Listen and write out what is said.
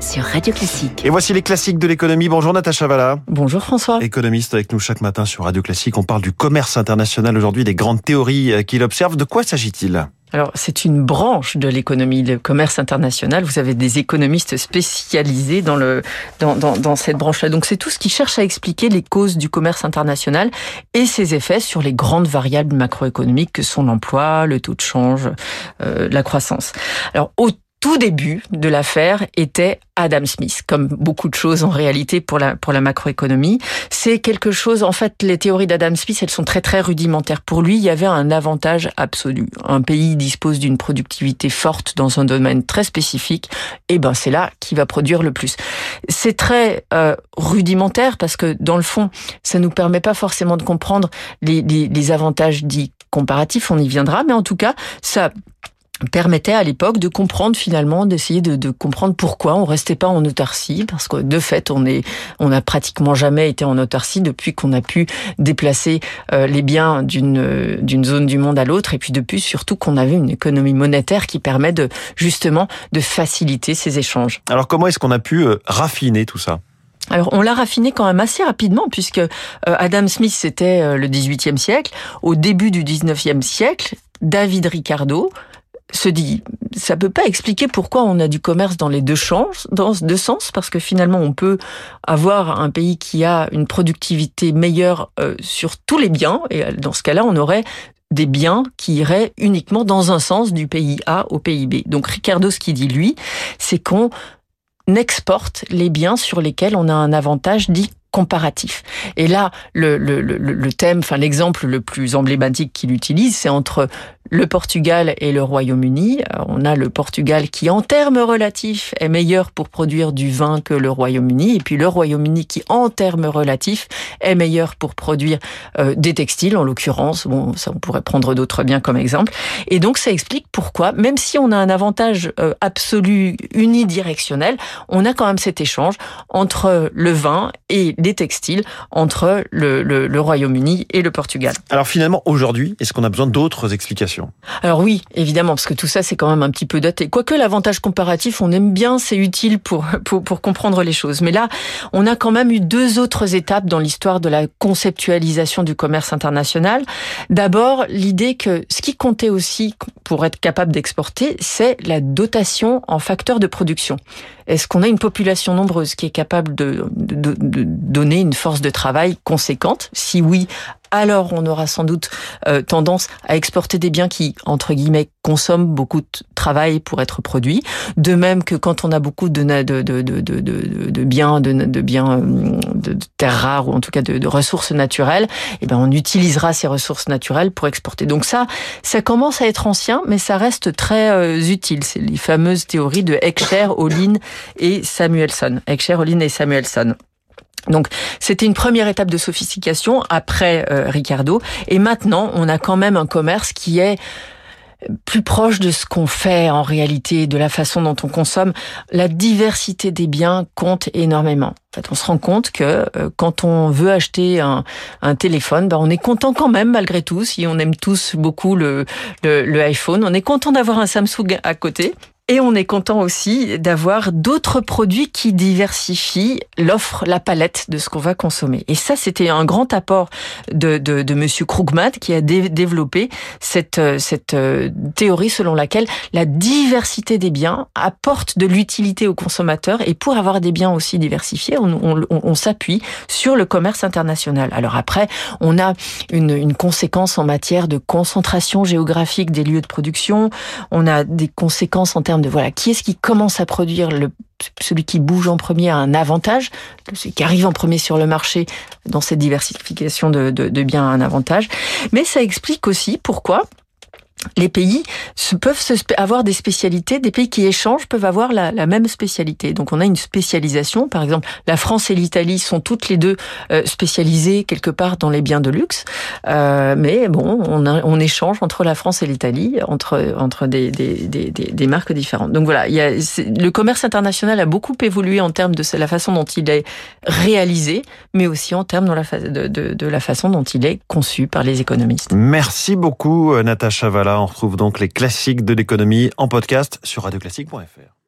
sur Radio Classique. Et voici les classiques de l'économie. Bonjour Natacha Valla. Bonjour François. Économiste avec nous chaque matin sur Radio Classique. On parle du commerce international aujourd'hui, des grandes théories euh, qu'il observe. De quoi s'agit-il? Alors, c'est une branche de l'économie, le commerce international. Vous avez des économistes spécialisés dans, le, dans, dans, dans cette branche-là. Donc, c'est tout ce qui cherche à expliquer les causes du commerce international et ses effets sur les grandes variables macroéconomiques que sont l'emploi, le taux de change, euh, la croissance. Alors, au tout début de l'affaire était Adam Smith, comme beaucoup de choses en réalité pour la, pour la macroéconomie. C'est quelque chose, en fait, les théories d'Adam Smith, elles sont très très rudimentaires. Pour lui, il y avait un avantage absolu. Un pays dispose d'une productivité forte dans un domaine très spécifique, et ben c'est là qu'il va produire le plus. C'est très euh, rudimentaire parce que dans le fond, ça nous permet pas forcément de comprendre les, les, les avantages dits comparatifs, on y viendra, mais en tout cas, ça permettait à l'époque de comprendre finalement, d'essayer de, de, comprendre pourquoi on restait pas en autarcie, parce que de fait on est, on a pratiquement jamais été en autarcie depuis qu'on a pu déplacer euh, les biens d'une d'une zone du monde à l'autre, et puis depuis surtout qu'on avait une économie monétaire qui permet de justement de faciliter ces échanges. Alors comment est-ce qu'on a pu euh, raffiner tout ça? Alors on l'a raffiné quand même assez rapidement puisque euh, Adam Smith c'était le 18e siècle, au début du 19e siècle, David Ricardo se dit, ça peut pas expliquer pourquoi on a du commerce dans les deux sens, dans deux sens, parce que finalement on peut avoir un pays qui a une productivité meilleure euh, sur tous les biens, et dans ce cas-là, on aurait des biens qui iraient uniquement dans un sens du pays A au pays B. Donc Ricardo, ce qu'il dit lui, c'est qu'on exporte les biens sur lesquels on a un avantage dit comparatif. Et là, le, le, le, le thème, enfin l'exemple le plus emblématique qu'il utilise, c'est entre le Portugal et le Royaume-Uni. Euh, on a le Portugal qui, en termes relatifs, est meilleur pour produire du vin que le Royaume-Uni, et puis le Royaume-Uni qui, en termes relatifs, est meilleur pour produire euh, des textiles, en l'occurrence. Bon, ça on pourrait prendre d'autres biens comme exemple. Et donc ça explique pourquoi, même si on a un avantage euh, absolu unidirectionnel, on a quand même cet échange entre le vin et les textiles, entre le, le, le Royaume-Uni et le Portugal. Alors finalement, aujourd'hui, est-ce qu'on a besoin d'autres explications? Alors oui, évidemment, parce que tout ça, c'est quand même un petit peu daté. Quoique l'avantage comparatif, on aime bien, c'est utile pour, pour, pour comprendre les choses. Mais là, on a quand même eu deux autres étapes dans l'histoire de la conceptualisation du commerce international. D'abord, l'idée que ce qui comptait aussi pour être capable d'exporter, c'est la dotation en facteurs de production. Est-ce qu'on a une population nombreuse qui est capable de, de, de donner une force de travail conséquente? Si oui, alors on aura sans doute euh, tendance à exporter des biens qui, entre guillemets, consomment beaucoup de travail pour être produits. De même que quand on a beaucoup de, de, de, de, de, de biens, de, de biens euh, de, terres rares ou en tout cas de, de ressources naturelles, eh ben on utilisera ces ressources naturelles pour exporter. Donc ça, ça commence à être ancien, mais ça reste très euh, utile. C'est les fameuses théories de Heckscher, Olin et Samuelson. Heckscher, Olin et Samuelson. Donc c'était une première étape de sophistication après euh, Ricardo et maintenant on a quand même un commerce qui est plus proche de ce qu'on fait en réalité, de la façon dont on consomme, la diversité des biens compte énormément. En fait, on se rend compte que euh, quand on veut acheter un, un téléphone, ben on est content quand même malgré tout. Si on aime tous beaucoup le, le, le iPhone, on est content d'avoir un Samsung à côté. Et on est content aussi d'avoir d'autres produits qui diversifient l'offre, la palette de ce qu'on va consommer. Et ça, c'était un grand apport de, de, de Monsieur Krugman qui a dé développé cette, euh, cette euh, théorie selon laquelle la diversité des biens apporte de l'utilité aux consommateurs. Et pour avoir des biens aussi diversifiés, on, on, on s'appuie sur le commerce international. Alors après, on a une, une conséquence en matière de concentration géographique des lieux de production. On a des conséquences en termes de voilà qui est-ce qui commence à produire le celui qui bouge en premier a un avantage, celui qui arrive en premier sur le marché dans cette diversification de, de, biens a un avantage. Mais ça explique aussi pourquoi les pays peuvent avoir des spécialités, des pays qui échangent peuvent avoir la, même spécialité. Donc on a une spécialisation, par exemple la France et l'Italie sont toutes les deux euh, spécialisées quelque part dans les biens de luxe, euh, mais bon, on, échange entre la France et l'Italie, entre, des, marques différentes. Donc voilà, le commerce international a beaucoup évolué en termes de la façon dont il est réalisé, mais aussi en termes de la, de, la façon dont il est conçu par les économistes. Merci beaucoup Natacha Valla. On retrouve donc les classiques de l'économie en podcast sur radioclassique.fr.